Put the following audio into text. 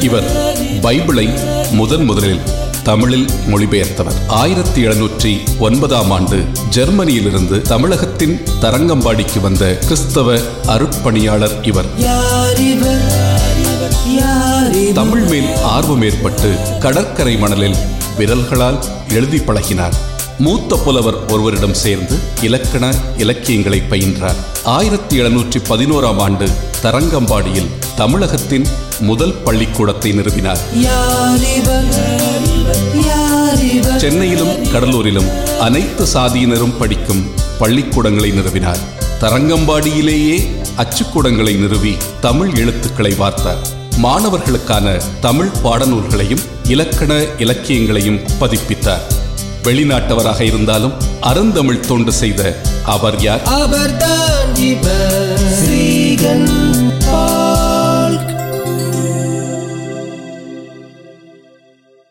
இவர் பைபிளை முதன் முதலில் தமிழில் மொழிபெயர்த்தவர். ஆயிரத்தி எழுநூற்றி ஒன்பதாம் ஆண்டு ஜெர்மனியிலிருந்து தமிழகத்தின் தரங்கம்பாடிக்கு வந்த கிறிஸ்தவ அருட்பணியாளர் இவர். தமிழ் மேல் ஆர்வம் ஏற்பட்டு கடற்கரை மணலில் விரல்களால் எழுதி பழகினார். மூத்த புலவர் ஒருவரிடம் சேர்ந்து இலக்கண இலக்கியங்களை பயின்றார். ஆயிரத்தி எழுநூற்றி பதினோராம் ஆண்டு தரங்கம்பாடியில் தமிழகத்தின் முதல் பள்ளிக்கூடத்தை நிறுவினார். சென்னையிலும் கடலூரிலும் அனைத்து சாதியினரும் படிக்கும் பள்ளிக்கூடங்களை நிறுவினார். தரங்கம்பாடியிலேயே அச்சுக்கூடங்களை நிறுவி தமிழ் எழுத்துக்களை வார்த்தார் மாணவர்களுக்கான தமிழ் பாடநூல்களையும் இலக்கண இலக்கியங்களையும் பதிப்பித்தார். வெளிநாட்டவராக இருந்தாலும் அருந்தமிழ் தொண்டு செய்த அவர் யார்? இவர்